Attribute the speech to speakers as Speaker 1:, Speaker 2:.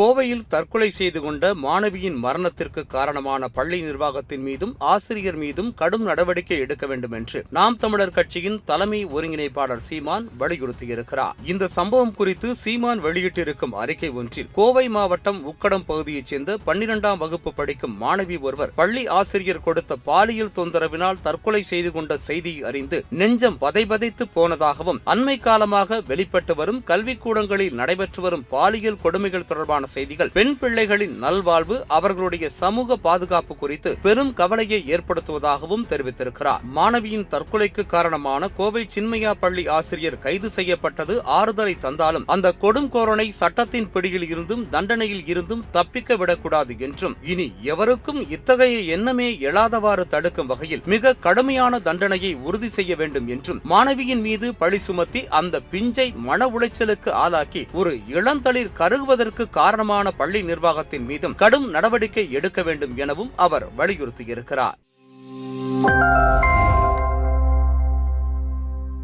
Speaker 1: கோவையில் தற்கொலை செய்து கொண்ட மாணவியின் மரணத்திற்கு காரணமான பள்ளி நிர்வாகத்தின் மீதும் ஆசிரியர் மீதும் கடும் நடவடிக்கை எடுக்க வேண்டும் என்று நாம் தமிழர் கட்சியின் தலைமை ஒருங்கிணைப்பாளர் சீமான் வலியுறுத்தியிருக்கிறார். இந்த சம்பவம் குறித்து சீமான் வெளியிட்டிருக்கும் அறிக்கை ஒன்றில் கோவை மாவட்டம் உக்கடம் பகுதியைச் சேர்ந்த பன்னிரெண்டாம் வகுப்பு படிக்கும் மாணவி ஒருவர் பள்ளி ஆசிரியர் கொடுத்த பாலியல் தொந்தரவினால் தற்கொலை செய்து கொண்ட செய்தியை அறிந்து நெஞ்சம் பதைபதைத்து போனதாகவும் அண்மை காலமாக வெளிப்பட்டு வரும் கல்விக்கூடங்களில் நடைபெற்று வரும் பாலியல் கொடுமைகள் தொடர்பான செய்திகள். பெண் பிள்ளைகளின் நல்வாழ்வு அவர்களுடைய சமூக பாதுகாப்பு குறித்து பெரும் கவலையை ஏற்படுத்துவதாகவும் தெரிவித்திருக்கிறார். மாணவியின் தற்கொலைக்கு காரணமான கோவை சின்மையா பள்ளி ஆசிரியர் கைது செய்யப்பட்டது ஆறுதலை தந்தாலும் அந்த கொடுங்கோரனை சட்டத்தின் பிடியில் இருந்தும் தண்டனையில் இருந்தும் தப்பிக்க விடக்கூடாது என்றும். இனி எவருக்கும் இத்தகைய எண்ணமே எழாதவாறு தடுக்கும் வகையில் மிக கடுமையான தண்டனையை உறுதி செய்ய வேண்டும் என்றும் மாணவியின் மீது பழி சுமத்தி அந்த பிஞ்சை மன உளைச்சலுக்கு ஆளாக்கி ஒரு இளந்தளிர் கருகுவதற்கு காரணம் காரணமான பள்ளி நிர்வாகத்தின் மீதும் கடும் நடவடிக்கை எடுக்க வேண்டும் எனவும் அவர் வலியுறுத்தியிருக்கிறார்.